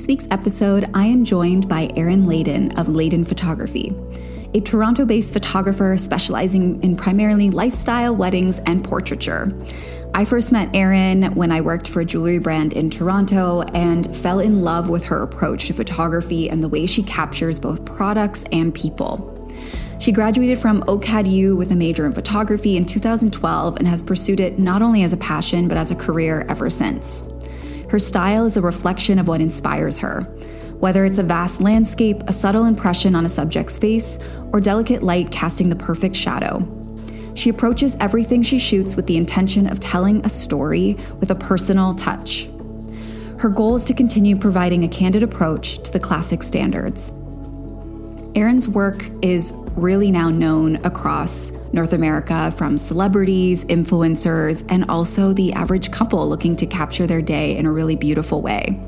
this week's episode, I am joined by Erin Layden of Layden Photography, a Toronto based photographer specializing in primarily lifestyle, weddings, and portraiture. I first met Erin when I worked for a jewelry brand in Toronto and fell in love with her approach to photography and the way she captures both products and people. She graduated from OCAD with a major in photography in 2012 and has pursued it not only as a passion but as a career ever since. Her style is a reflection of what inspires her. Whether it's a vast landscape, a subtle impression on a subject's face, or delicate light casting the perfect shadow. She approaches everything she shoots with the intention of telling a story with a personal touch. Her goal is to continue providing a candid approach to the classic standards. Erin's work is really now known across North America from celebrities, influencers, and also the average couple looking to capture their day in a really beautiful way.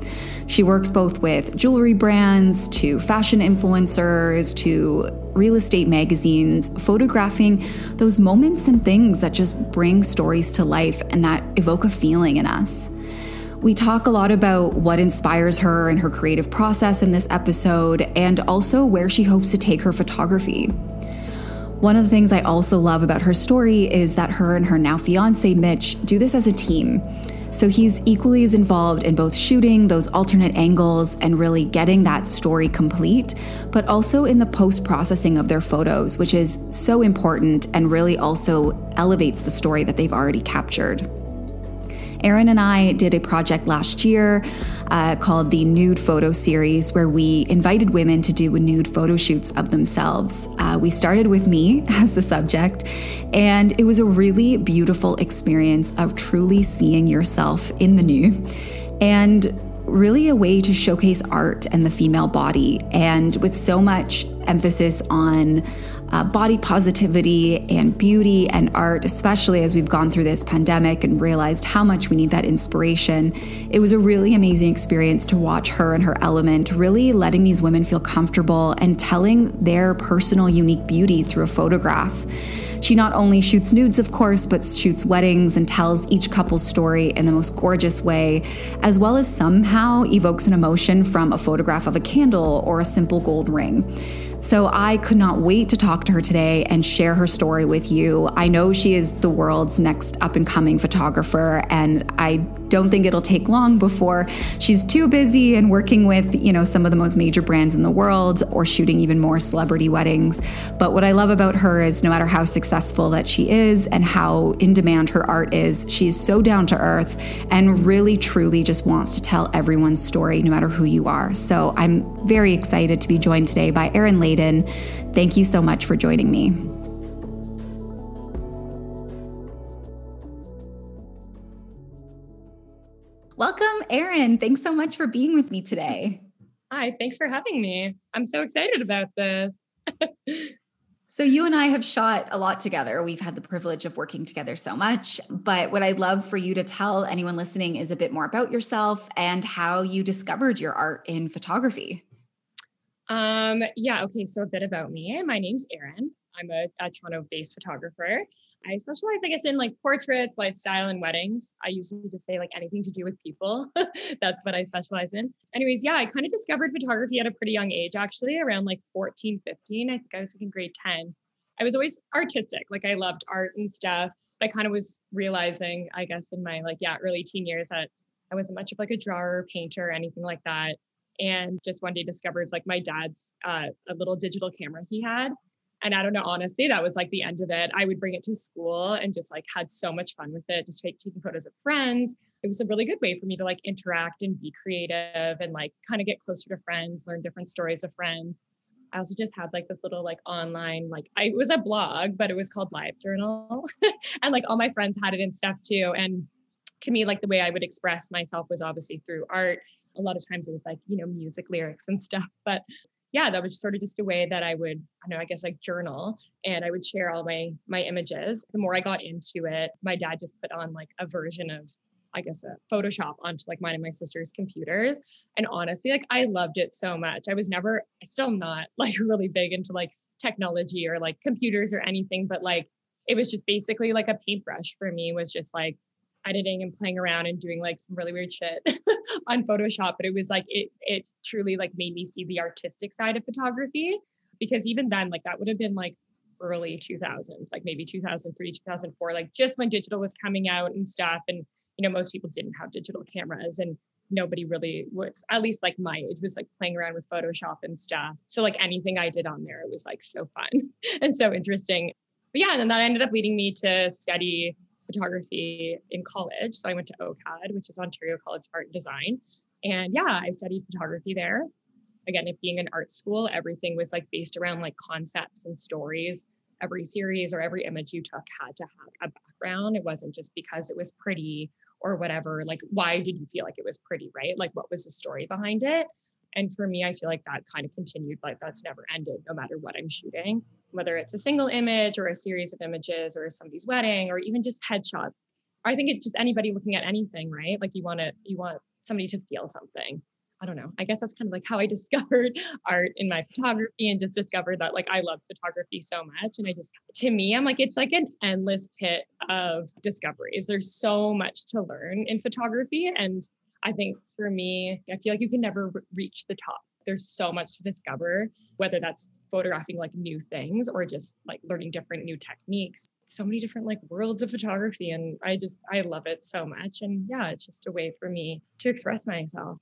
She works both with jewelry brands, to fashion influencers, to real estate magazines, photographing those moments and things that just bring stories to life and that evoke a feeling in us. We talk a lot about what inspires her and her creative process in this episode, and also where she hopes to take her photography. One of the things I also love about her story is that her and her now fiance, Mitch, do this as a team. So he's equally as involved in both shooting those alternate angles and really getting that story complete, but also in the post processing of their photos, which is so important and really also elevates the story that they've already captured. Erin and I did a project last year uh, called the Nude Photo Series, where we invited women to do nude photo shoots of themselves. Uh, we started with me as the subject, and it was a really beautiful experience of truly seeing yourself in the nude. And really a way to showcase art and the female body, and with so much emphasis on uh, body positivity and beauty and art, especially as we've gone through this pandemic and realized how much we need that inspiration. It was a really amazing experience to watch her and her element, really letting these women feel comfortable and telling their personal, unique beauty through a photograph. She not only shoots nudes, of course, but shoots weddings and tells each couple's story in the most gorgeous way, as well as somehow evokes an emotion from a photograph of a candle or a simple gold ring. So I could not wait to talk to her today and share her story with you. I know she is the world's next up and coming photographer, and I don't think it'll take long before she's too busy and working with, you know, some of the most major brands in the world or shooting even more celebrity weddings. But what I love about her is no matter how successful that she is and how in demand her art is, she's so down to earth and really truly just wants to tell everyone's story no matter who you are. So I'm very excited to be joined today by Erin Layden Thank you so much for joining me. Welcome, Erin. Thanks so much for being with me today. Hi, thanks for having me. I'm so excited about this. so, you and I have shot a lot together. We've had the privilege of working together so much. But what I'd love for you to tell anyone listening is a bit more about yourself and how you discovered your art in photography. Um, yeah, okay, so a bit about me. My name's Erin. I'm a, a Toronto-based photographer. I specialize, I guess, in like portraits, lifestyle, and weddings. I usually just say like anything to do with people. That's what I specialize in. Anyways, yeah, I kind of discovered photography at a pretty young age, actually, around like 14, 15. I think I was like in grade 10. I was always artistic. Like I loved art and stuff. But I kind of was realizing, I guess, in my like, yeah, early teen years that I wasn't much of like a drawer or painter or anything like that and just one day discovered like my dad's uh, a little digital camera he had. And i don't know honestly that was like the end of it. I would bring it to school and just like had so much fun with it just take, taking photos of friends. It was a really good way for me to like interact and be creative and like kind of get closer to friends learn different stories of friends. I also just had like this little like online like i it was a blog but it was called live journal. And like all my friends had it and stuff too. And to me like the way i would express myself was obviously through art a lot of times it was like, you know, music lyrics and stuff. But yeah, that was sort of just a way that I would, I know, I guess like journal and I would share all my my images. The more I got into it, my dad just put on like a version of I guess a Photoshop onto like mine and my sister's computers. And honestly, like I loved it so much. I was never, I still not like really big into like technology or like computers or anything, but like it was just basically like a paintbrush for me was just like editing and playing around and doing like some really weird shit on Photoshop. But it was like it it truly like made me see the artistic side of photography because even then, like that would have been like early 2000s, like maybe 2003, 2004, like just when digital was coming out and stuff. And, you know, most people didn't have digital cameras and nobody really was, at least like my age, was like playing around with Photoshop and stuff. So, like anything I did on there, it was like so fun and so interesting. But yeah, and then that ended up leading me to study photography in college. So I went to OCAD, which is Ontario College of Art and Design. And yeah, I studied photography there again, it being an art school, everything was like based around like concepts and stories. Every series or every image you took had to have a background. It wasn't just because it was pretty or whatever. Like, why did you feel like it was pretty, right? Like, what was the story behind it? And for me, I feel like that kind of continued, like, that's never ended, no matter what I'm shooting, whether it's a single image or a series of images or somebody's wedding or even just headshots. I think it's just anybody looking at anything, right? Like, you want to, you want somebody to feel something. I don't know. I guess that's kind of like how I discovered art in my photography and just discovered that like I love photography so much. And I just, to me, I'm like, it's like an endless pit of discoveries. There's so much to learn in photography. And I think for me, I feel like you can never reach the top. There's so much to discover, whether that's photographing like new things or just like learning different new techniques so many different like worlds of photography and i just i love it so much and yeah it's just a way for me to express myself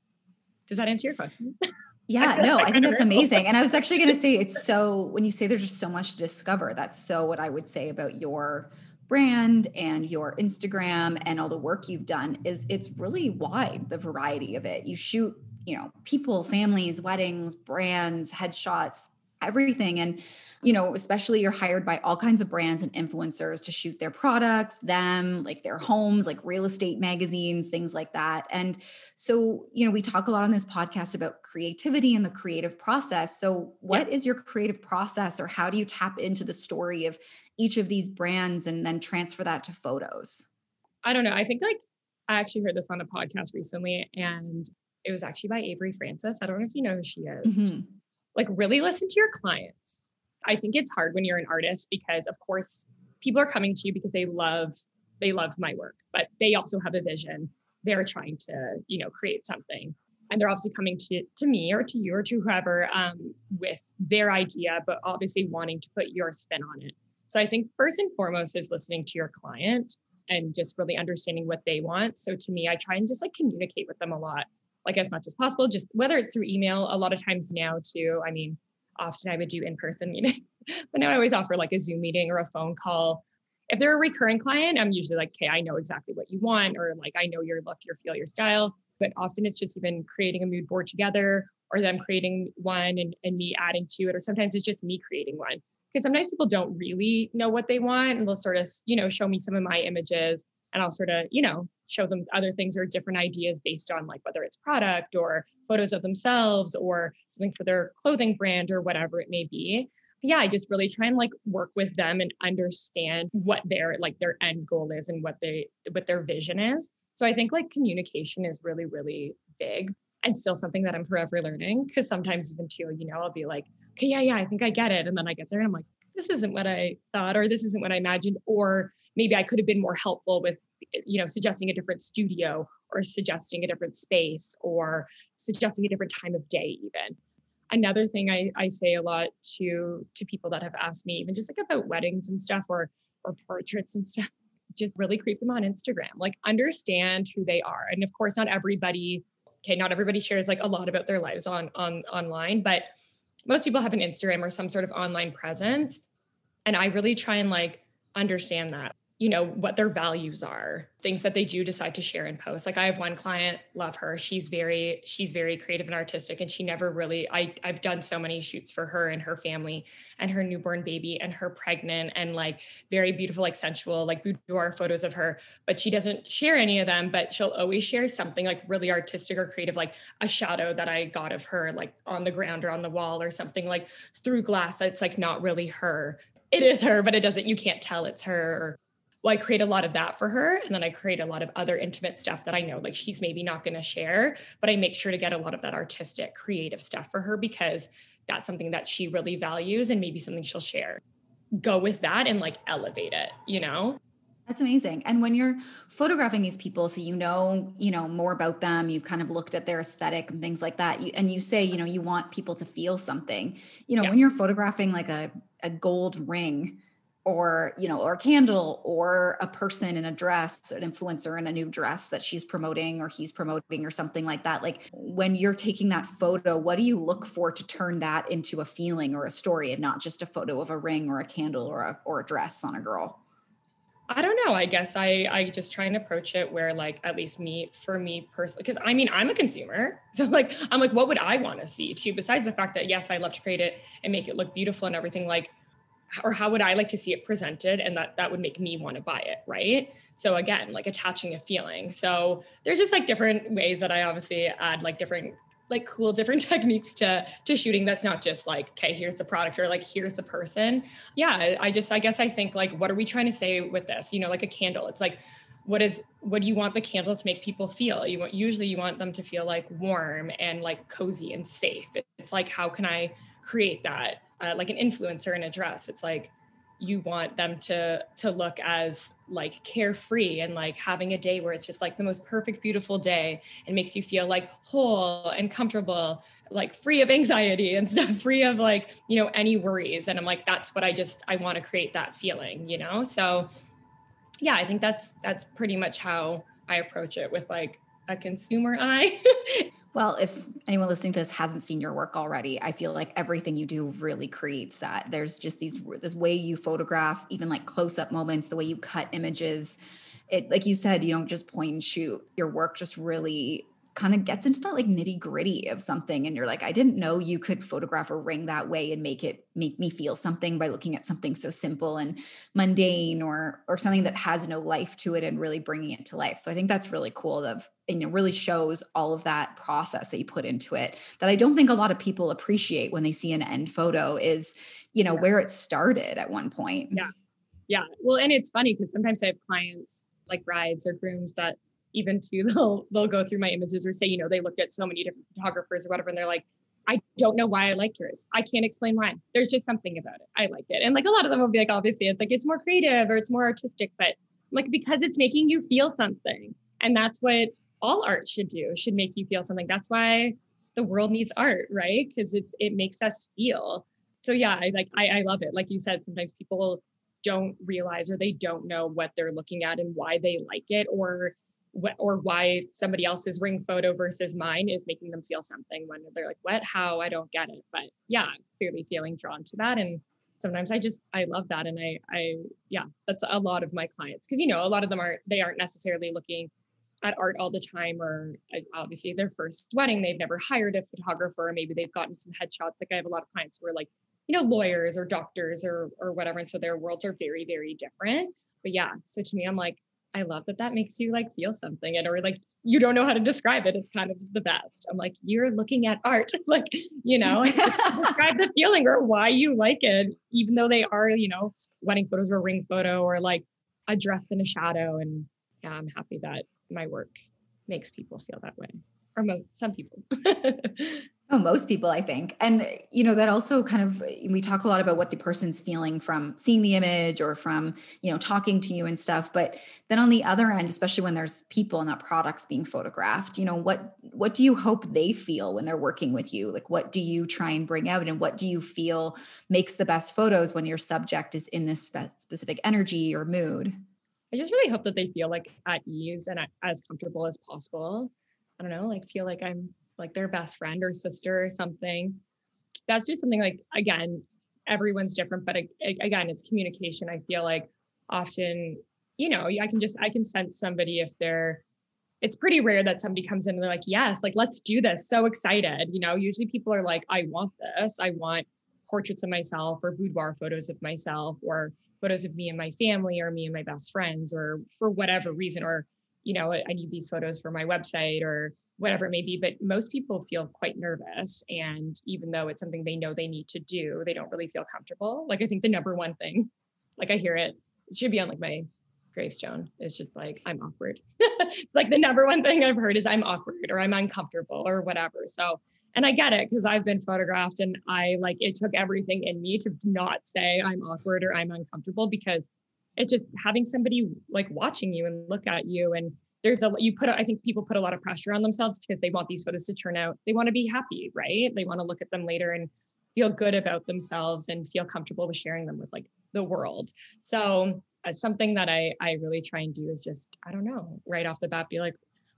does that answer your question? Yeah, no, I think that's amazing. And I was actually going to say it's so when you say there's just so much to discover, that's so what I would say about your brand and your Instagram and all the work you've done is it's really wide the variety of it. You shoot, you know, people, families, weddings, brands, headshots, everything and you know, especially you're hired by all kinds of brands and influencers to shoot their products, them, like their homes, like real estate magazines, things like that. And so, you know, we talk a lot on this podcast about creativity and the creative process. So, what yeah. is your creative process, or how do you tap into the story of each of these brands and then transfer that to photos? I don't know. I think like I actually heard this on a podcast recently, and it was actually by Avery Francis. I don't know if you know who she is. Mm-hmm. Like, really listen to your clients. I think it's hard when you're an artist because, of course, people are coming to you because they love they love my work, but they also have a vision they're trying to you know create something and they're obviously coming to, to me or to you or to whoever um, with their idea but obviously wanting to put your spin on it so i think first and foremost is listening to your client and just really understanding what they want so to me i try and just like communicate with them a lot like as much as possible just whether it's through email a lot of times now too i mean often i would do in-person meetings but now i always offer like a zoom meeting or a phone call if they're a recurring client, I'm usually like, okay, I know exactly what you want, or like, I know your look, your feel, your style. But often it's just even creating a mood board together or them creating one and, and me adding to it. Or sometimes it's just me creating one. Because sometimes people don't really know what they want and they'll sort of, you know, show me some of my images and I'll sort of, you know, show them other things or different ideas based on like whether it's product or photos of themselves or something for their clothing brand or whatever it may be yeah, I just really try and like work with them and understand what their like their end goal is and what they what their vision is. So I think like communication is really really big and still something that I'm forever learning because sometimes even too, you know, I'll be like, okay, yeah, yeah, I think I get it, and then I get there and I'm like, this isn't what I thought, or this isn't what I imagined, or maybe I could have been more helpful with you know suggesting a different studio or suggesting a different space or suggesting a different time of day even. Another thing I, I say a lot to to people that have asked me even just like about weddings and stuff or or portraits and stuff just really creep them on instagram like understand who they are. And of course not everybody okay not everybody shares like a lot about their lives on on online but most people have an instagram or some sort of online presence and i really try and like understand that you know what their values are things that they do decide to share and post. Like i have one client love her. She's very she's very creative and artistic and she never really i i've done so many shoots for her and her family and her newborn baby and her pregnant and like very beautiful like sensual like boudoir photos of her. But she doesn't share any of them but she'll always share something like really artistic or creative like a shadow that i got of her like on the ground or on the wall or something like through glass. That's like not really her. It is her but it doesn't you can't tell it's her well, I create a lot of that for her. And then I create a lot of other intimate stuff that I know like she's maybe not going to share, but I make sure to get a lot of that artistic, creative stuff for her because that's something that she really values and maybe something she'll share. Go with that and like elevate it, you know? That's amazing. And when you're photographing these people, so you know, you know more about them, you've kind of looked at their aesthetic and things like that. You, and you say, you know, you want people to feel something. You know, yeah. when you're photographing like a a gold ring, or you know or a candle or a person in a dress an influencer in a new dress that she's promoting or he's promoting or something like that like when you're taking that photo what do you look for to turn that into a feeling or a story and not just a photo of a ring or a candle or a or a dress on a girl I don't know. I guess I I just try and approach it where like at least me for me personally because I mean I'm a consumer. So like I'm like what would I want to see too besides the fact that yes I love to create it and make it look beautiful and everything like or how would I like to see it presented? And that that would make me want to buy it, right? So again, like attaching a feeling. So there's just like different ways that I obviously add like different like cool different techniques to to shooting that's not just like okay here's the product or like here's the person. Yeah i just i guess i think like what are we trying to say with this? You know like a candle. It's like what is what do you want the candle to make people feel? You want usually you want them to feel like warm and like cozy and safe. It's like how can i create that uh, like an influencer in a dress. It's like you want them to to look as like carefree and like having a day where it's just like the most perfect beautiful day and makes you feel like whole and comfortable like free of anxiety and stuff free of like you know any worries. And i'm like that's what i just i want to create that feeling you know? So yeah i think that's that's pretty much how i approach it with like a consumer eye Well, if anyone listening to this hasn't seen your work already, I feel like everything you do really creates that. There's just these this way you photograph, even like close-up moments, the way you cut images. It like you said, you don't just point and shoot. Your work just really kind of gets into that like nitty gritty of something and you're like i didn't know you could photograph a ring that way and make it make me feel something by looking at something so simple and mundane or or something that has no life to it and really bringing it to life. So i think that's really cool of and it really shows all of that process that you put into it that i don't think a lot of people appreciate when they see an end photo is you know yeah. where it started at one point. Yeah. Yeah. Well and it's funny because sometimes i have clients like brides or grooms that even too they'll they'll go through my images or say you know they looked at so many different photographers or whatever and they're like I don't know why I like yours. I can't explain why. There's just something about it. I liked it. And like a lot of them will be like, obviously, it's like it's more creative or it's more artistic, but like because it's making you feel something. And that's what all art should do, should make you feel something. That's why the world needs art, right? Because it it makes us feel. So yeah, I like I, I love it. Like you said, sometimes people don't realize or they don't know what they're looking at and why they like it or what or why somebody else's ring photo versus mine is making them feel something when they're like what? How? I don't get it. But yeah clearly feeling drawn to that. And sometimes i just i love that. And i i yeah that's a lot of my clients because you know a lot of them aren't they aren't necessarily looking at art all the time or uh, obviously their first wedding they've never hired a photographer or maybe they've gotten some headshots. Like i have a lot of clients who are like you know lawyers or doctors or or whatever. And so their worlds are very very different. But yeah so to me i'm like I love that that makes you like feel something and or like you don't know how to describe it. It's kind of the best. I'm like, you're looking at art, like, you know, describe the feeling or why you like it, even though they are, you know, wedding photos or ring photo or like a dress in a shadow. And yeah, I'm happy that my work makes people feel that way or most some people. Oh, most people, I think. And, you know, that also kind of, we talk a lot about what the person's feeling from seeing the image or from, you know, talking to you and stuff. But then on the other end, especially when there's people and that products being photographed, you know, what, what do you hope they feel when they're working with you? Like, what do you try and bring out? And what do you feel makes the best photos when your subject is in this spe- specific energy or mood? I just really hope that they feel like at ease and as comfortable as possible. I don't know, like feel like I'm like their best friend or sister or something. That's just something like, again, everyone's different, but again, it's communication. I feel like often, you know, I can just, I can sense somebody if they're, it's pretty rare that somebody comes in and they're like, yes, like, let's do this. So excited. You know, usually people are like, I want this. I want portraits of myself or boudoir photos of myself or photos of me and my family or me and my best friends or for whatever reason or you know i need these photos for my website or whatever it may be. But most people feel quite nervous. And even though it's something they know they need to do, they don't really feel comfortable. Like I think the number one thing, like I hear it, it should be on like my gravestone. It's just like I'm awkward. it's like the number one thing I've heard is I'm awkward or I'm uncomfortable or whatever. So, and I get it because I've been photographed and I like it took everything in me to not say I'm awkward or I'm uncomfortable because it's just having somebody like watching you and look at you and there's a you put i think people put a lot of pressure on themselves because they want these photos to turn out they want to be happy right? They want to look at them later and feel good about themselves and feel comfortable with sharing them with like the world. So uh, something that i i really try and do is just i don't know right off the bat be like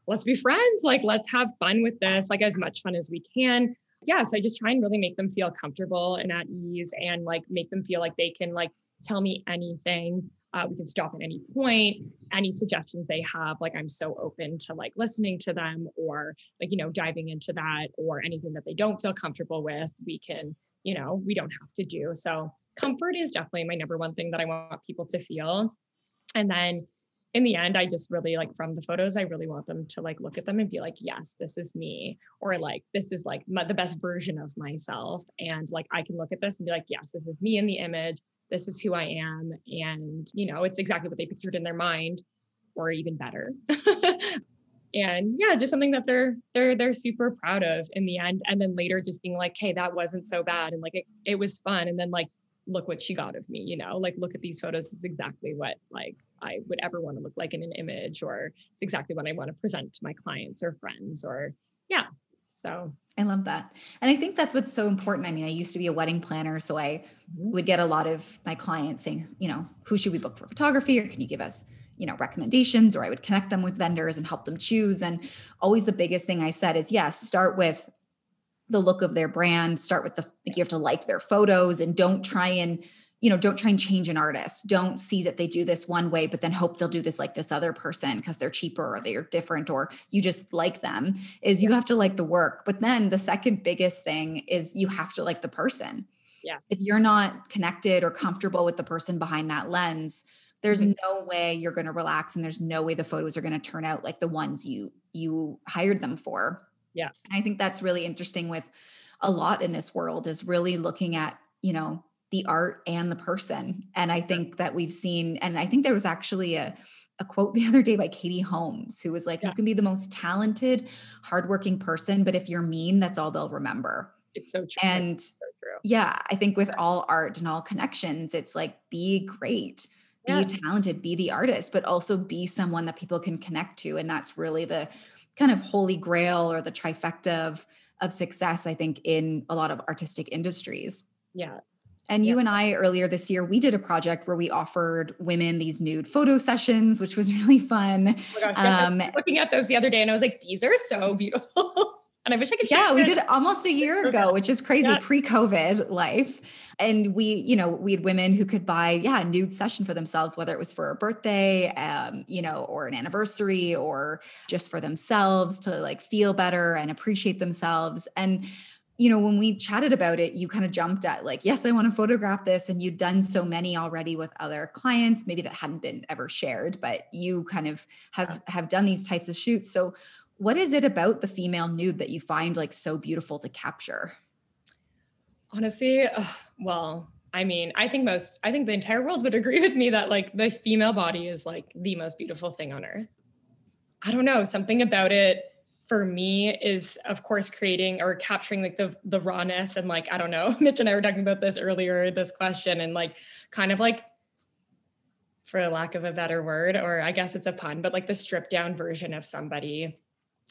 let's be friends like let's have fun with this like as much fun as we can. Yeah so i just try and really make them feel comfortable and at ease and like make them feel like they can like tell me anything uh, we can stop at any point any suggestions they have like i'm so open to like listening to them or like you know diving into that or anything that they don't feel comfortable with we can you know we don't have to do so comfort is definitely my number one thing that i want people to feel and then in the end, I just really like from the photos, I really want them to like look at them and be like, yes, this is me, or like, this is like my, the best version of myself. And like, I can look at this and be like, yes, this is me in the image. This is who I am. And, you know, it's exactly what they pictured in their mind or even better. and yeah, just something that they're, they're, they're super proud of in the end. And then later just being like, Hey, that wasn't so bad. And like, it, it was fun. And then like, look what she got of me you know like look at these photos it's exactly what like i would ever want to look like in an image or it's exactly what i want to present to my clients or friends or yeah so i love that. And i think that's what's so important. I mean i used to be a wedding planner so i mm-hmm. would get a lot of my clients saying you know who should we book for photography? Or can you give us you know recommendations? Or i would connect them with vendors and help them choose. And always the biggest thing i said is yes start with the look of their brand. Start with the like you have to like their photos and don't try and you know don't try and change an artist. Don't see that they do this one way but then hope they'll do this like this other person because they're cheaper or they're different or you just like them is you have to like the work. But then the second biggest thing is you have to like the person. Yes. If you're not connected or comfortable with the person behind that lens there's mm-hmm. no way you're going to relax and there's no way the photos are going to turn out like the ones you you hired them for. Yeah. And I think that's really interesting with a lot in this world is really looking at, you know, the art and the person. And I think that we've seen, and I think there was actually a, a quote the other day by Katie Holmes, who was like, yeah. You can be the most talented, hardworking person, but if you're mean, that's all they'll remember. It's so true. And so true. yeah, I think with all art and all connections, it's like be great, be talented, be the artist, but also be someone that people can connect to. And that's really the kind of holy grail or the trifecta of of success i think in a lot of artistic industries yeah and you and I earlier this year, we did a project where we offered women these nude photo sessions, which was really fun. Oh gosh, um, looking at those the other day, and I was like, "These are so beautiful." And I wish I could. Yeah, we did almost a year ago, which is crazy yeah. pre-COVID life. And we, you know, we had women who could buy, yeah, a nude session for themselves, whether it was for a birthday, um, you know, or an anniversary, or just for themselves to like feel better and appreciate themselves. And you know, when we chatted about it, you kind of jumped at like, yes, I want to photograph this. And you'd done so many already with other clients, maybe that hadn't been ever shared, but you kind of have have done these types of shoots. So what is it about the female nude that you find like so beautiful to capture? Honestly, well, I mean, I think most, I think the entire world would agree with me that like the female body is like the most beautiful thing on earth. I don't know, something about it for me is of course creating or capturing like the the rawness and like I don't know, Mitch and I were talking about this earlier this question and like kind of like for lack of a better word or I guess it's a pun, but like the stripped down version of somebody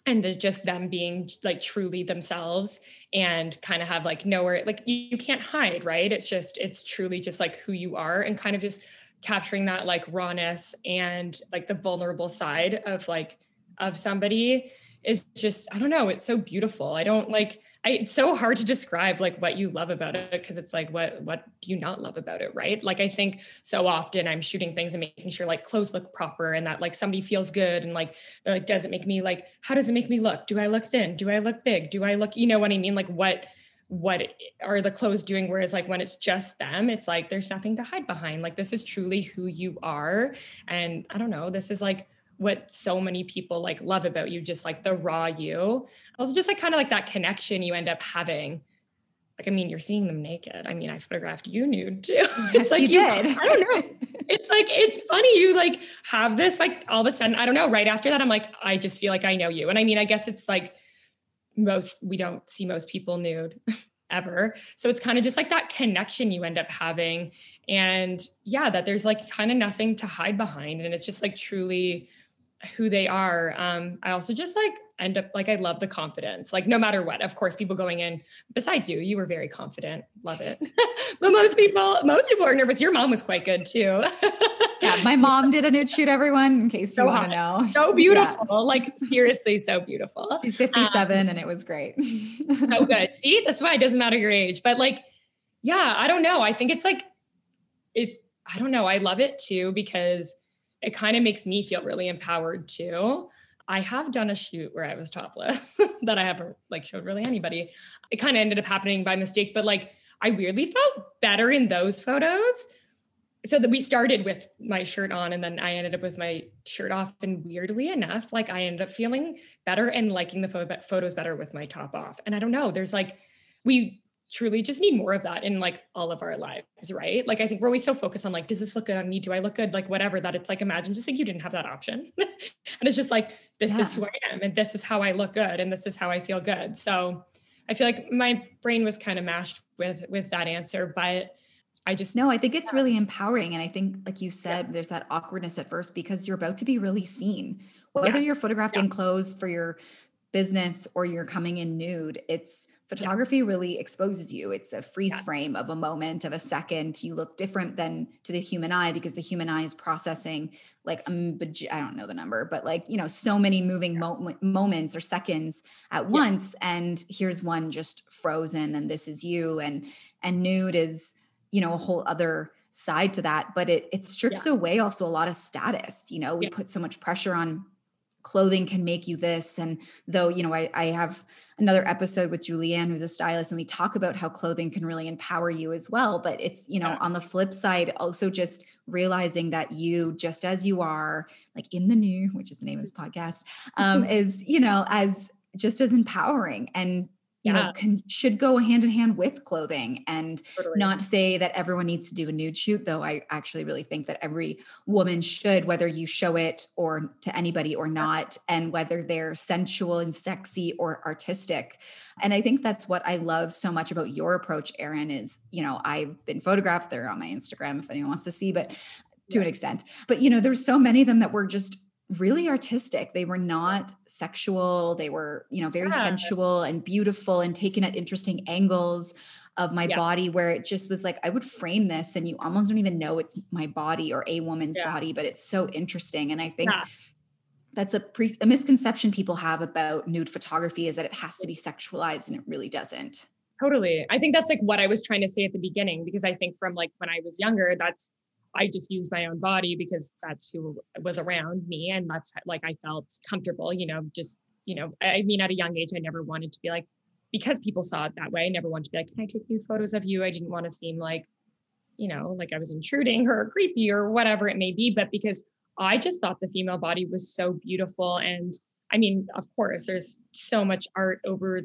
and just them being like truly themselves and kind of have like nowhere like you, you can't hide right? It's just it's truly just like who you are and kind of just capturing that like rawness and like the vulnerable side of like of somebody is just i don't know it's so beautiful. I don't like I, it's so hard to describe like what you love about it because it's like what what do you not love about it right? Like i think so often i'm shooting things and making sure like clothes look proper and that like somebody feels good and like like does it make me like how does it make me look? Do i look thin? Do i look big? Do i look you know what i mean? Like what what are the clothes doing? Whereas like when it's just them it's like there's nothing to hide behind. Like this is truly who you are. And i don't know this is like what so many people like love about you, just like the raw you. Also, just like kind of like that connection you end up having. Like, I mean, you're seeing them naked. I mean, I photographed you nude too. Yes, it's like you, you did. I don't know. it's like it's funny. You like have this like all of a sudden. I don't know. Right after that, I'm like, I just feel like I know you. And I mean, I guess it's like most we don't see most people nude ever. So it's kind of just like that connection you end up having. And yeah, that there's like kind of nothing to hide behind. And it's just like truly who they are. Um, I also just like end up like I love the confidence, like no matter what. Of course, people going in, besides you, you were very confident. Love it. but most people, most people are nervous. Your mom was quite good too. yeah, my mom did a nude shoot, everyone, in case so you want to know. So beautiful. Yeah. Like seriously, so beautiful. She's 57 um, and it was great. so good. See, that's why it doesn't matter your age. But like, yeah, I don't know. I think it's like it, I don't know. I love it too because it kind of makes me feel really empowered too. I have done a shoot where I was topless that I haven't like showed really anybody. It kind of ended up happening by mistake, but like I weirdly felt better in those photos. So that we started with my shirt on and then I ended up with my shirt off. And weirdly enough, like I ended up feeling better and liking the photos better with my top off. And I don't know, there's like, we truly just need more of that in like all of our lives, right? Like I think we're always so focused on like, does this look good on me? Do I look good? Like whatever. That it's like imagine just like you didn't have that option. and it's just like, this yeah. is who I am and this is how I look good and this is how I feel good. So I feel like my brain was kind of mashed with with that answer, but I just no, I think it's really empowering. And I think, like you said, yeah. there's that awkwardness at first because you're about to be really seen. Whether yeah. you're photographed in clothes for your business or you're coming in nude, it's photography yeah. really exposes you. It's a freeze yeah. frame of a moment of a second. You look different than to the human eye because the human eye is processing like um, i don't know the number but like you know so many moving mo- moments or seconds at yeah. once. And here's one just frozen and this is you. And and nude is you know a whole other side to that but it it strips away also a lot of status. You know we put so much pressure on clothing can make you this. And though you know I, I have another episode with julianne who's a stylist and we talk about how clothing can really empower you as well but it's you know yeah. on the flip side also just realizing that you just as you are like in the new which is the name of this podcast um is you know as just as empowering and you yeah. know can should go hand in hand with clothing and totally. not say that everyone needs to do a nude shoot though i actually really think that every woman should whether you show it or to anybody or not and whether they're sensual and sexy or artistic and i think that's what i love so much about your approach erin is you know i've been photographed there on my instagram if anyone wants to see but to yeah. an extent but you know there's so many of them that were just really artistic. They were not sexual. They were, you know, very yeah. sensual and beautiful and taken at interesting angles of my yeah. body where it just was like I would frame this and you almost don't even know it's my body or a woman's yeah. body, but it's so interesting. And I think that's a pre a misconception people have about nude photography is that it has to be sexualized and it really doesn't. Totally. I think that's like what I was trying to say at the beginning because I think from like when I was younger, that's I just used my own body because that's who was around me. And that's like I felt comfortable, you know, just, you know, I mean, at a young age, I never wanted to be like, because people saw it that way, I never wanted to be like, can I take new photos of you? I didn't want to seem like, you know, like I was intruding or creepy or whatever it may be. But because I just thought the female body was so beautiful. And I mean, of course, there's so much art over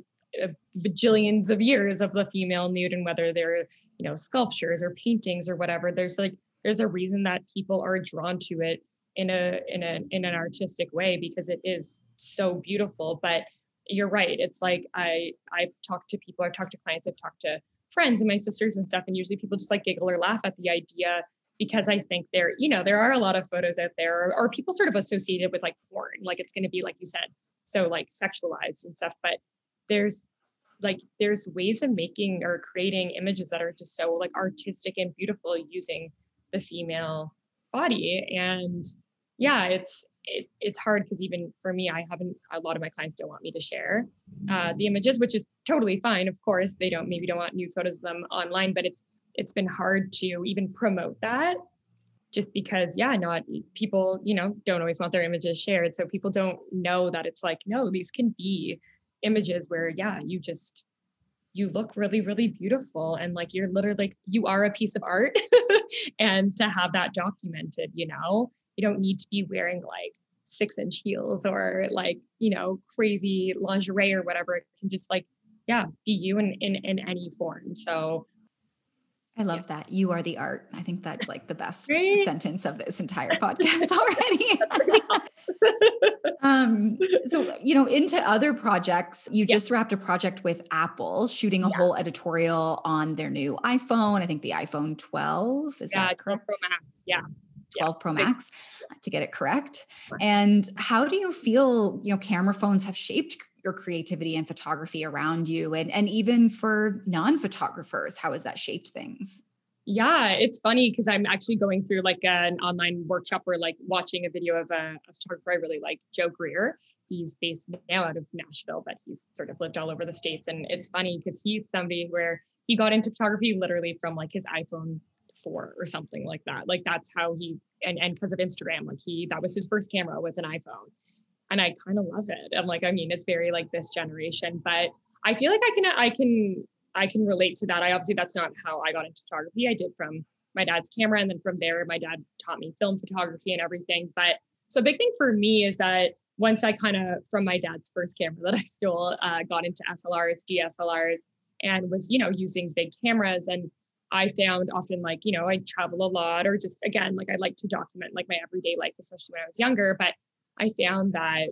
bajillions of years of the female nude and whether they're, you know, sculptures or paintings or whatever. There's like there's a reason that people are drawn to it in a in a in an artistic way because it is so beautiful. But you're right. It's like i i've talked to people i've talked to clients i've talked to friends and my sisters and stuff and usually people just like giggle or laugh at the idea because i think there you know there are a lot of photos out there or, or people sort of associated with like porn like it's going to be like you said so like sexualized and stuff. But there's like there's ways of making or creating images that are just so like artistic and beautiful using the female body. And yeah it's it, it's hard because even for me i haven't a lot of my clients don't want me to share uh, the images which is totally fine of course. They don't maybe don't want new photos of them online but it's it's been hard to even promote that just because yeah not people you know don't always want their images shared. So people don't know that it's like no these can be images where yeah you just you look really really beautiful and like you're literally like you are a piece of art and to have that documented you know? You don't need to be wearing like six inch heels or like you know crazy lingerie or whatever. It can just like yeah be you in in, in any form. So I love yeah. that. You are the art. I think that's like the best right? sentence of this entire podcast already. um, so, you know, into other projects, you yeah. just wrapped a project with Apple, shooting a yeah. whole editorial on their new iPhone. I think the iPhone 12. Is yeah, that correct? Pro Max. Yeah. 12 Pro Max to get it correct. And how do you feel, you know, camera phones have shaped your creativity and photography around you and and even for non-photographers, how has that shaped things? Yeah, it's funny because I'm actually going through like an online workshop or like watching a video of a, a, photographer I really like, Joe Greer. He's based now out of Nashville, but he's sort of lived all over the States. And it's funny because he's somebody where he got into photography literally from like his iPhone four or something like that. Like that's how he and and because of Instagram, like he that was his first camera was an iPhone. And I kind of love it. I'm like, I mean, it's very like this generation, but I feel like I can I can I can relate to that. I obviously that's not how I got into photography. I did from my dad's camera and then from there my dad taught me film photography and everything. But so a big thing for me is that once I kind of from my dad's first camera that I stole, uh, got into SLRs, DSLRs, and was you know using big cameras and I found often like, you know, I travel a lot or just again, like I like to document like my everyday life, especially when I was younger. But I found that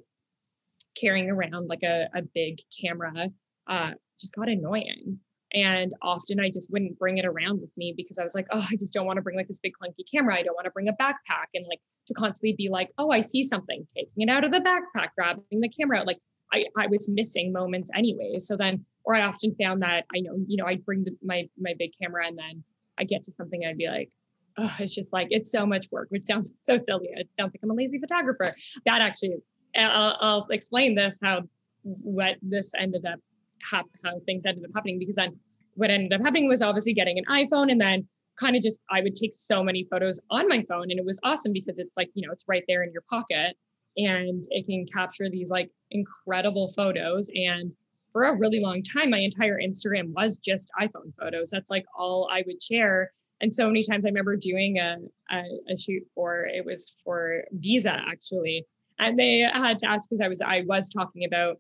carrying around like a, a big camera uh, just got annoying. And often I just wouldn't bring it around with me because I was like, oh, I just don't want to bring like this big clunky camera. I don't want to bring a backpack and like to constantly be like, oh, I see something, taking it out of the backpack, grabbing the camera. Like I, I was missing moments anyway. So then or I often found that I know, you know, I'd bring the, my my big camera and then I get to something I'd be like, oh, it's just like it's so much work, which sounds so silly. It sounds like I'm a lazy photographer. That actually, I'll, I'll explain this how what this ended up how things ended up happening because then what ended up happening was obviously getting an iPhone and then kind of just I would take so many photos on my phone and it was awesome because it's like you know it's right there in your pocket and it can capture these like incredible photos and for a really long time, my entire Instagram was just iPhone photos. That's like all I would share. And so many times I remember doing a, a, a shoot for it was for Visa actually. And they had to ask because I was I was talking about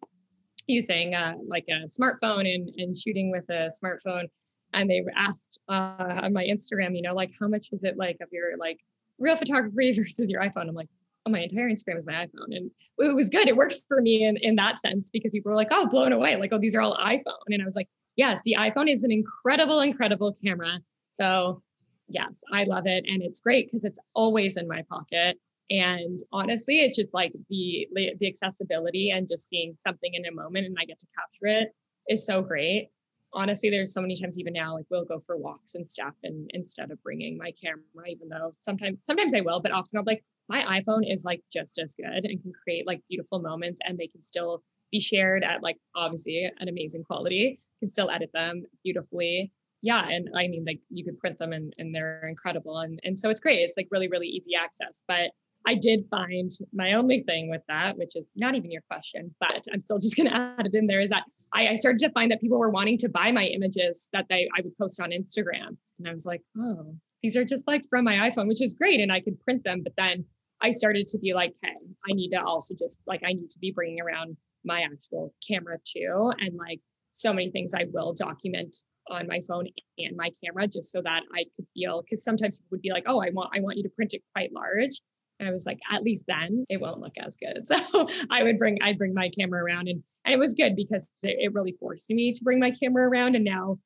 using uh, like a smartphone and, and shooting with a smartphone. And they asked uh, on my Instagram, you know, like how much is it like of your like real photography versus your iPhone? I'm like, oh, my entire Instagram is my iPhone. And it was good. It worked for me in, in that sense because people were like, oh, blown away. Like, oh, these are all iPhone. And I was like, yes, the iPhone is an incredible, incredible camera. So yes, I love it. And it's great because it's always in my pocket. And honestly, it's just like the the accessibility and just seeing something in a moment and I get to capture it is so great. Honestly, there's so many times even now, like we'll go for walks and stuff, and instead of bringing my camera, even though sometimes sometimes I will, but often I'll be like, my iPhone is like just as good and can create like beautiful moments and they can still be shared at like obviously an amazing quality, can still edit them beautifully. Yeah. And I mean, like you could print them and, and they're incredible. And, and so it's great. It's like really, really easy access. But I did find my only thing with that, which is not even your question, but I'm still just going to add it in there, is that I, I, started to find that people were wanting to buy my images that they I would post on Instagram. And I was like, oh, these are just like from my iPhone, which is great. And I could print them. But then I started to be like, hey, I need to also just like, I need to be bringing around my actual camera too. And like so many things I will document on my phone and my camera just so that I could feel because sometimes people would be like, oh, I want I want you to print it quite large. And I was like, at least then it won't look as good. So I would bring I'd bring my camera around and and it was good because it, really forced me to bring my camera around. And now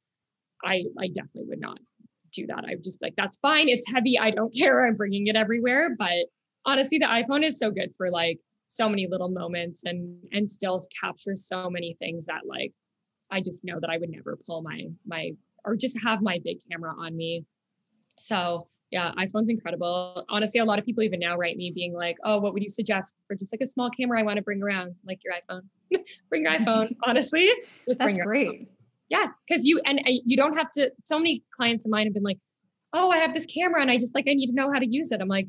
I I definitely would not do that. I would just like, that's fine. It's heavy. I don't care. I'm bringing it everywhere. But honestly, the iPhone is so good for like so many little moments and and still captures so many things that like I just know that I would never pull my my or just have my big camera on me. So yeah, iPhone's incredible. Honestly, a lot of people even now write me being like, "Oh, what would you suggest for just like a small camera I want to bring around, like your iPhone? bring your iPhone." Honestly, just that's great. Yeah, because you and you don't have to. So many clients of mine have been like, "Oh, I have this camera and I just like I need to know how to use it." I'm like,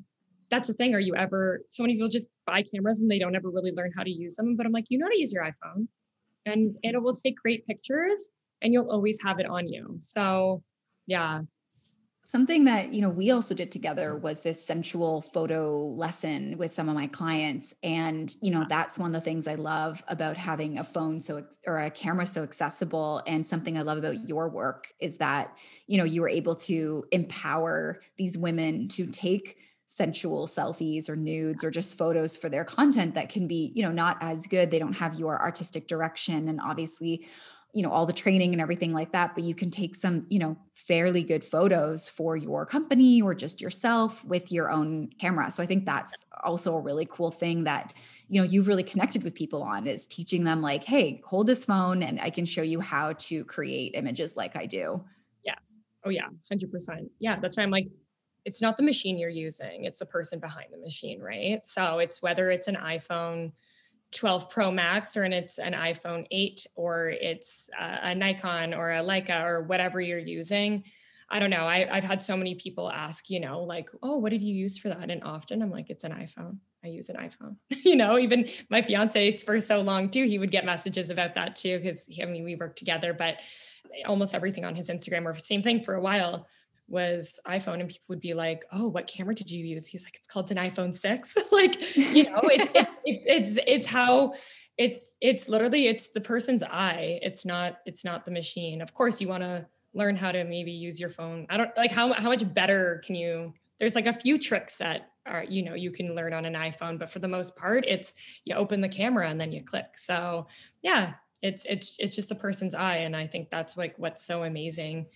that's the thing. Are you ever, so many people just buy cameras and they don't ever really learn how to use them. But I'm like, you know how to use your iPhone and, and it will take great pictures and you'll always have it on you. So yeah. Something that, you know, we also did together was this sensual photo lesson with some of my clients. And, you know, that's one of the things I love about having a phone so or a camera so accessible. And something I love about your work is that, you know, you were able to empower these women to take sensual selfies or nudes or just photos for their content that can be, you know, not as good. They don't have your artistic direction. And obviously, you know all the training and everything like that but you can take some you know fairly good photos for your company or just yourself with your own camera. So i think that's also a really cool thing that you know you've really connected with people on is teaching them like hey hold this phone and i can show you how to create images like i do. Yes. Oh yeah. 100% yeah. That's why i'm like it's not the machine you're using it's the person behind the machine right so it's whether it's an iphone 12 Pro Max or and it's an iPhone 8 or it's a Nikon or a Leica or whatever you're using. I don't know. I, I've had so many people ask, you know, like, oh, what did you use for that? And often I'm like, it's an iPhone. I use an iPhone. you know, even my fiance for so long too, he would get messages about that too, because I mean, we work together, but almost everything on his Instagram or the same thing for a while was iPhone and people would be like, "Oh, what camera did you use?" He's like, "It's called an iPhone 6." like, you know, it, it, it's it's it's how it's it's literally it's the person's eye. It's not it's not the machine. Of course, you want to learn how to maybe use your phone. I don't like how how much better can you there's like a few tricks that are you know you can learn on an iPhone, but for the most part, it's you open the camera and then you click. So, yeah, it's it's it's just the person's eye and I think that's like what's so amazing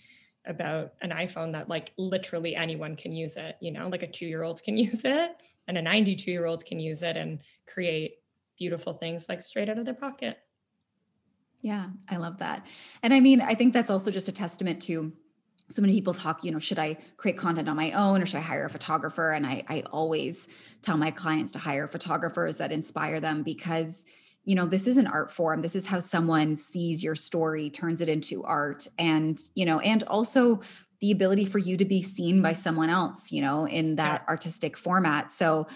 about an iPhone that like literally anyone can use it, you know, like a 2-year-old can use it and a 92-year-old can use it and create beautiful things like straight out of their pocket. Yeah, I love that. And I mean, I think that's also just a testament to so many people talk, you know, should I create content on my own or should I hire a photographer? And I, I always tell my clients to hire photographers that inspire them because you know this is an art form this is how someone sees your story turns it into art and you know and also the ability for you to be seen by someone else you know in that yeah. artistic format so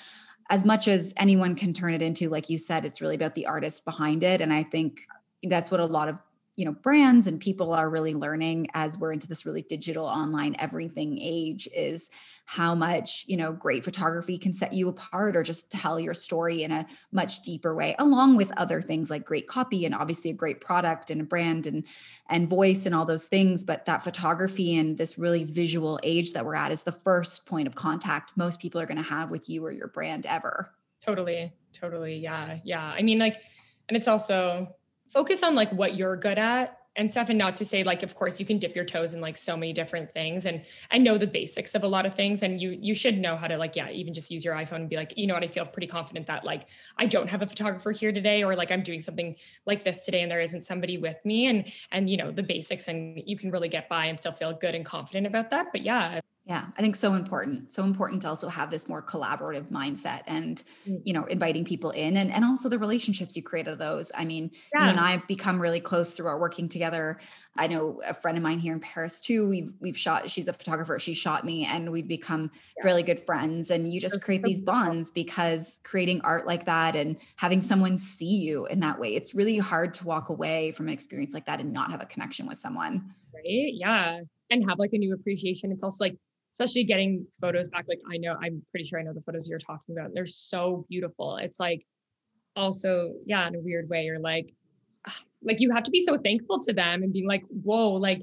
as much as anyone can turn it into like you said it's really about the artist behind it and i think that's what a lot of you know brands and people are really learning as we're into this really digital online everything age is how much you know great photography can set you apart or just tell your story in a much deeper way along with other things like great copy and obviously a great product and a brand and and voice and all those things. But that photography and this really visual age that we're at is the first point of contact most people are going to have with you or your brand ever. Totally totally. Yeah yeah. I mean like and it's also focus on like what you're good at and stuff and not to say like of course you can dip your toes in like so many different things and i know the basics of a lot of things and you you should know how to like yeah even just use your iphone and be like you know what? I feel pretty confident that like i don't have a photographer here today or like i'm doing something like this today and there isn't somebody with me and and you know the basics and you can really get by and still feel good and confident about that but yeah yeah, I think so important. So important to also have this more collaborative mindset and, mm. you know, inviting people in and, and also the relationships you create out of those. I mean, yeah. you and I have become really close through our working together. I know a friend of mine here in Paris too. We've we've shot, she's a photographer, she shot me and we've become yeah. really good friends. And you just create these bonds because creating art like that and having someone see you in that way, it's really hard to walk away from an experience like that and not have a connection with someone. Right. Yeah. And have like a new appreciation. It's also like especially getting photos back. Like I know, I'm pretty sure I know the photos you're talking about. They're so beautiful. It's like also, yeah, in a weird way, you're like, ah, like you have to be so thankful to them and being like, whoa, like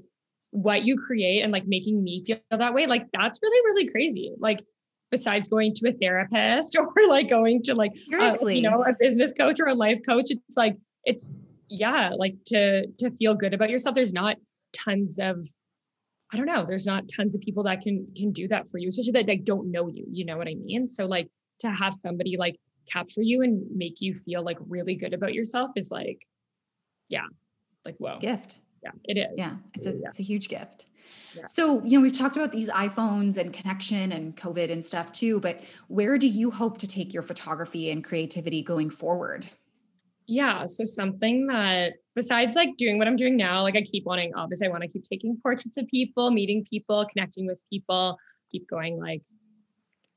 what you create and like making me feel that way. Like that's really, really crazy. Like besides going to a therapist or like going to like uh, you know a business coach or a life coach it's like it's yeah like to to feel good about yourself there's not tons of I don't know, there's not tons of people that can can do that for you, especially that like don't know you. You know what I mean? So like to have somebody like capture you and make you feel like really good about yourself is like, yeah, like whoa. Gift. Yeah, it is. Yeah, it's a yeah. it's a huge gift. Yeah. So, you know, we've talked about these iPhones and connection and COVID and stuff too, but where do you hope to take your photography and creativity going forward? Yeah. So something that besides like doing what I'm doing now, like I keep wanting, obviously I want to keep taking portraits of people, meeting people, connecting with people, keep going like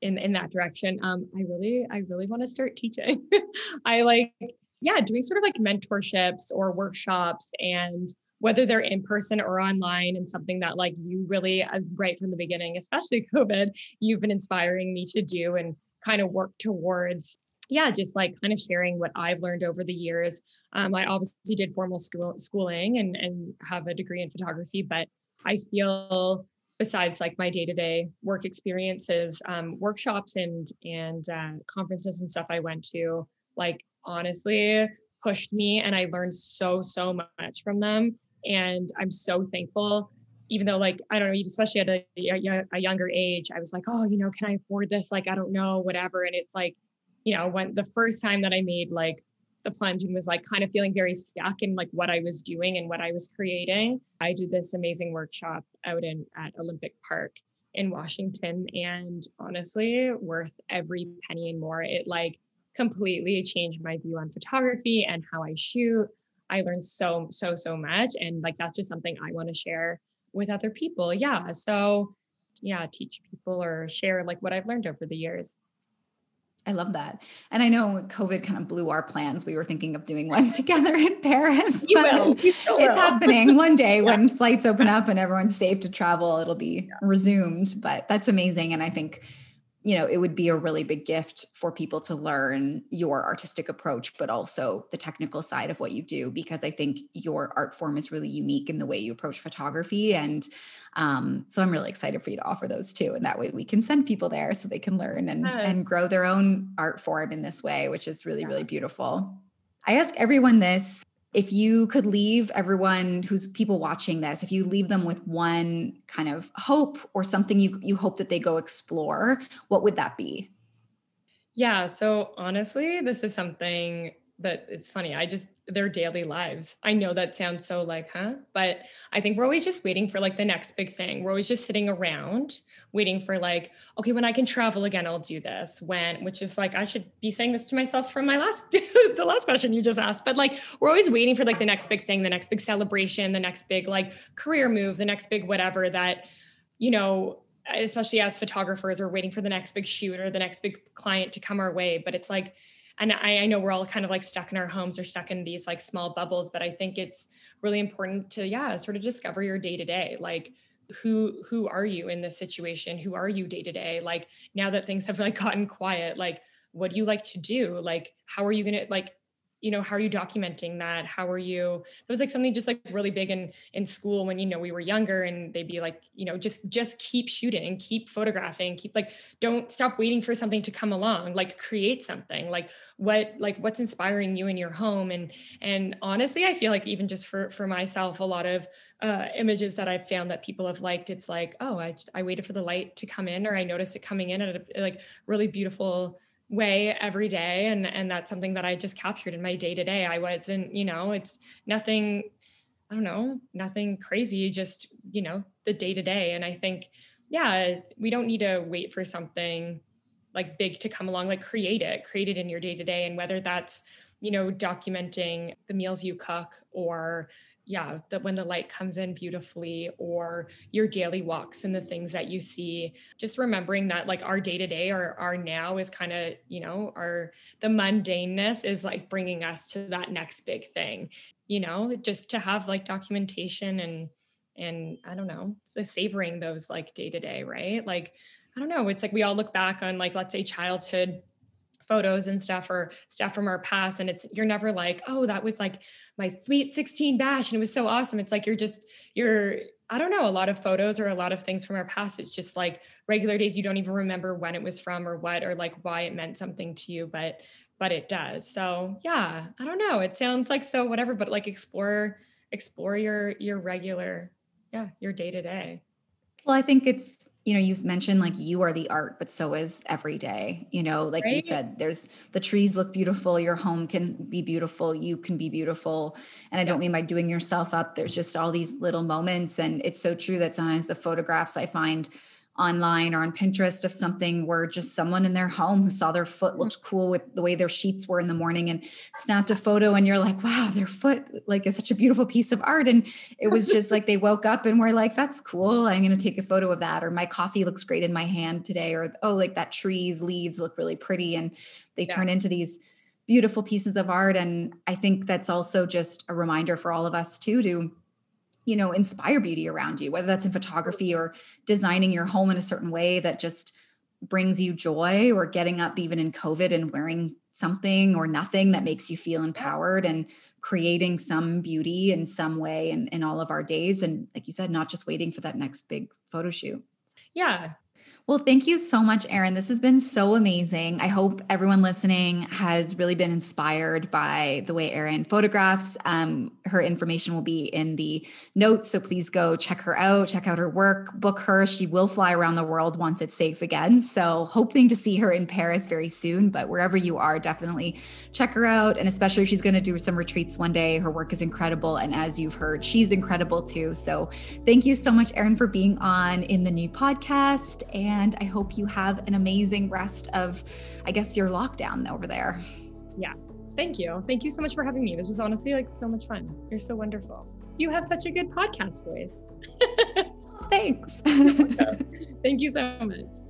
in in that direction. Um, I really, I really want to start teaching. I like, yeah, doing sort of like mentorships or workshops and whether they're in person or online and something that like you really uh, right from the beginning especially covid you've been inspiring me to do and kind of work towards yeah just like kind of sharing what i've learned over the years. Um, i obviously did formal school schooling and and have a degree in photography but i feel besides like my day-to-day work experiences um, workshops and and uh, conferences and stuff i went to like honestly pushed me and i learned so so much from them and i'm so thankful even though like i don't know especially at a, a, a younger age i was like oh you know can i afford this? Like i don't know whatever and it's like you know when the first time that i made like the plunge and was like kind of feeling very stuck in like what I was doing and what I was creating. I did this amazing workshop out in at Olympic Park in Washington and honestly worth every penny and more. It like completely changed my view on photography and how I shoot. I learned so so so much and like that's just something I want to share with other people. Yeah, so yeah, teach people or share like what I've learned over the years. I love that. And I know COVID kind of blew our plans. We were thinking of doing one together in Paris, you but will. it's happening one day yeah. when flights open up and everyone's safe to travel, it'll be yeah. resumed. But that's amazing. And I think, you know, it would be a really big gift for people to learn your artistic approach, but also the technical side of what you do, because I think your art form is really unique in the way you approach photography. And um, so I'm really excited for you to offer those too. And that way we can send people there so they can learn and, yes. and grow their own art form in this way, which is really, yeah. really beautiful. I ask everyone this if you could leave everyone who's people watching this if you leave them with one kind of hope or something you you hope that they go explore what would that be yeah so honestly this is something that it's funny. I just their daily lives. I know that sounds so like, huh? But I think we're always just waiting for like the next big thing. We're always just sitting around waiting for like, okay, when I can travel again, I'll do this. When, which is like, I should be saying this to myself from my last, the last question you just asked. But like, we're always waiting for like the next big thing, the next big celebration, the next big like career move, the next big whatever that, you know, especially as photographers, we're waiting for the next big shoot or the next big client to come our way. But it's like, and I, I, know we're all kind of like stuck in our homes or stuck in these like small bubbles but i think it's really important to yeah sort of discover your day to day like who who are you in this situation? Who are you day to day like now that things have like gotten quiet like what do you like to do? Like how are you going to like you know how are you documenting that? How are you that was like something just like really big in in school when you know we were younger and they'd be like you know just just keep shooting keep photographing keep like don't stop waiting for something to come along. Like create something. Like what like what's inspiring you in your home? And and honestly i feel like even just for for myself a lot of uh, images that I've found that people have liked, it's like, oh, I, I waited for the light to come in, or I noticed it coming in at a like really beautiful way every day and and that's something that I just captured in my day to day. I wasn't, you know, it's nothing I don't know, nothing crazy, just, you know, the day to day and I think yeah, we don't need to wait for something like big to come along like create it, create it in your day to day and whether that's you know documenting the meals you cook or yeah that when the light comes in beautifully or your daily walks and the things that you see just remembering that like our day to day or our now is kind of you know our the mundaneness is like bringing us to that next big thing you know just to have like documentation and and i don't know savoring those like day to day right? Like i don't know it's like we all look back on like let's say childhood photos and stuff or stuff from our past and it's you're never like oh that was like my sweet 16 bash and it was so awesome it's like you're just you're I don't know, a lot of photos or a lot of things from our past. It's just like regular days you don't even remember when it was from or what or like why it meant something to you, but but it does. So yeah, I don't know. It sounds like so whatever, but like explore explore your your regular, yeah, your day to day. Well, I think it's you know, you mentioned like you are the art, but so is every day. You know, like right? you said, there's the trees look beautiful, your home can be beautiful, you can be beautiful. And I don't mean by doing yourself up, there's just all these little moments. And it's so true that sometimes the photographs I find online or on Pinterest of something where just someone in their home who saw their foot looked cool with the way their sheets were in the morning and snapped a photo and you're like, wow, their foot like is such a beautiful piece of art. And it was just like they woke up and were like, that's cool. I'm going to take a photo of that. Or my coffee looks great in my hand today. Or, oh, like that tree's leaves look really pretty. And they yeah. turn into these beautiful pieces of art. And I think that's also just a reminder for all of us too to you know, inspire beauty around you, whether that's in photography or designing your home in a certain way that just brings you joy or getting up even in COVID and wearing something or nothing that makes you feel empowered and creating some beauty in some way in, in all of our days. And like you said, not just waiting for that next big photo shoot. Yeah. Well, thank you so much, Erin. This has been so amazing. I hope everyone listening has really been inspired by the way Erin photographs. Um, her information will be in the notes. So please go check her out, check out her work, book her. She will fly around the world once it's safe again. So hoping to see her in Paris very soon. But wherever you are, definitely check her out. And especially if she's going to do some retreats one day, her work is incredible. And as you've heard, she's incredible too. So thank you so much, Erin, for being on in the new podcast. And and I hope you have an amazing rest of, I guess, your lockdown over there. Yes. Thank you. Thank you so much for having me. This was honestly like so much fun. You're so wonderful. You have such a good podcast voice. Thanks. Thank you so much.